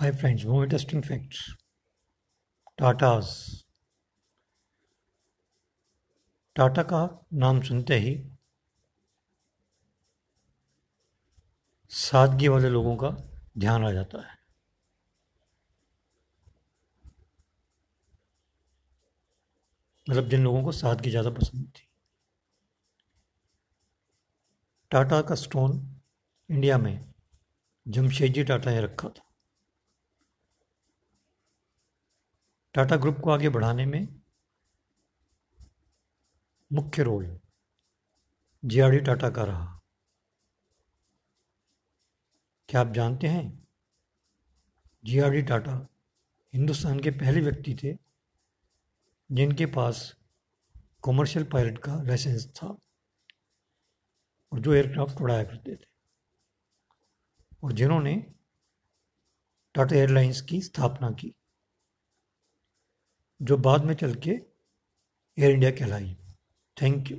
Hi friends, more interesting facts. Tatas Tata का नाम सुनते ही सादगी वाले लोगों का ध्यान आ जाता है मतलब जिन लोगों को सादगी ज़्यादा पसंद थी टाटा का स्टोन इंडिया में जमशेदजी टाटा ने रखा था टाटा ग्रुप को आगे बढ़ाने में मुख्य रोल जी टाटा का रहा। क्या आप जानते हैं? जीआरडी टाटा हिंदुस्तान के पहले व्यक्ति थे जिनके पास कॉमर्शियल पायलट का लाइसेंस था और जो एयरक्राफ्ट उड़ाया करते थे और जिन्होंने टाटा एयरलाइंस की स्थापना की। जो बाद में चल के एयर इंडिया कहलाई। Thank you